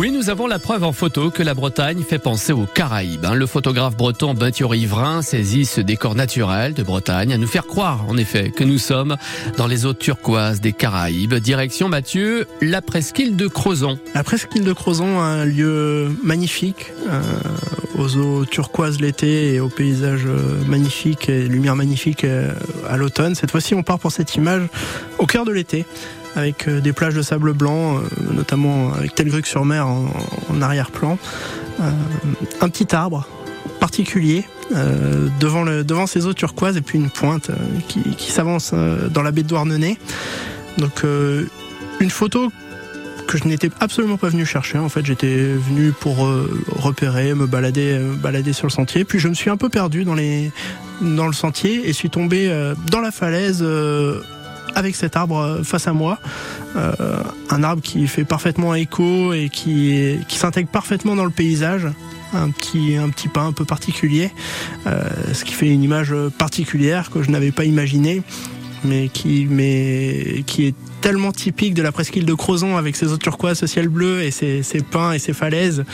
Oui, nous avons la preuve en photo que la Bretagne fait penser aux Caraïbes. hein. Le photographe breton Mathieu Riverain saisit ce décor naturel de Bretagne à nous faire croire, en effet, que nous sommes dans les eaux turquoises des Caraïbes. Direction Mathieu, la presqu'île de Crozon. La presqu'île de Crozon, un lieu magnifique, euh, aux eaux turquoises l'été et aux paysages euh, magnifiques et lumière magnifique euh, à l'automne. Cette fois-ci, on part pour cette image au cœur de l'été, avec euh, des plages de sable blanc, notamment avec Telgruc-sur-Mer en, en arrière-plan. Un petit arbre particulier devant, le, devant ces eaux turquoises et puis une pointe qui, s'avance dans la baie de Douarnenez. Donc une photo que je n'étais absolument pas venu chercher. En fait, j'étais venu pour euh, repérer, me balader, euh, balader sur le sentier. Puis je me suis un peu perdu dans les dans le sentier et suis tombé euh, dans la falaise avec cet arbre face à moi. Un arbre qui fait parfaitement écho et qui qui s'intègre parfaitement dans le paysage. Un petit un petit pas un peu particulier, ce qui fait une image particulière que je n'avais pas imaginée mais qui, mais qui est tellement typique de la presqu'île de Crozon avec ses eaux turquoises, ce ciel bleu et ses, ses pins et ses falaises,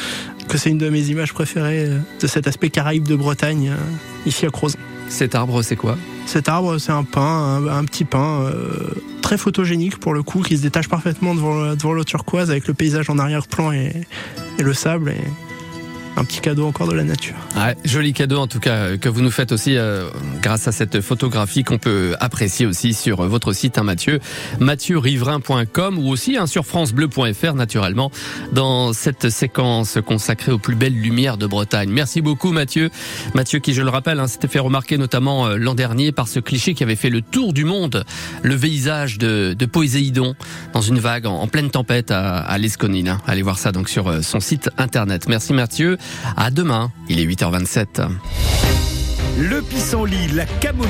que c'est une de mes images préférées euh, de cet aspect caraïbe de Bretagne, euh, ici à Crozon. Cet arbre, c'est quoi? Cet arbre, c'est un pin, un, un petit pin euh, très photogénique pour le coup, qui se détache parfaitement devant, devant l'eau turquoise avec le paysage en arrière-plan et, et le sable. Et un petit cadeau encore de la nature. Joli cadeau en tout cas euh, que vous nous faites aussi euh, grâce à cette photographie qu'on peut apprécier aussi sur euh, votre site hein, Mathieu, mathieu-riverain.com ou aussi hein, sur francebleu.fr naturellement dans cette séquence consacrée aux plus belles lumières de Bretagne. Merci beaucoup Mathieu. Mathieu qui je le rappelle hein, s'était fait remarquer notamment l'an dernier par ce cliché qui avait fait le tour du monde, le visage de, de Poséidon dans une vague en, pleine tempête à, à hein. Allez voir ça donc sur son site internet. Merci Mathieu. À demain, il est 8h27. Le pissenlit, la camomille.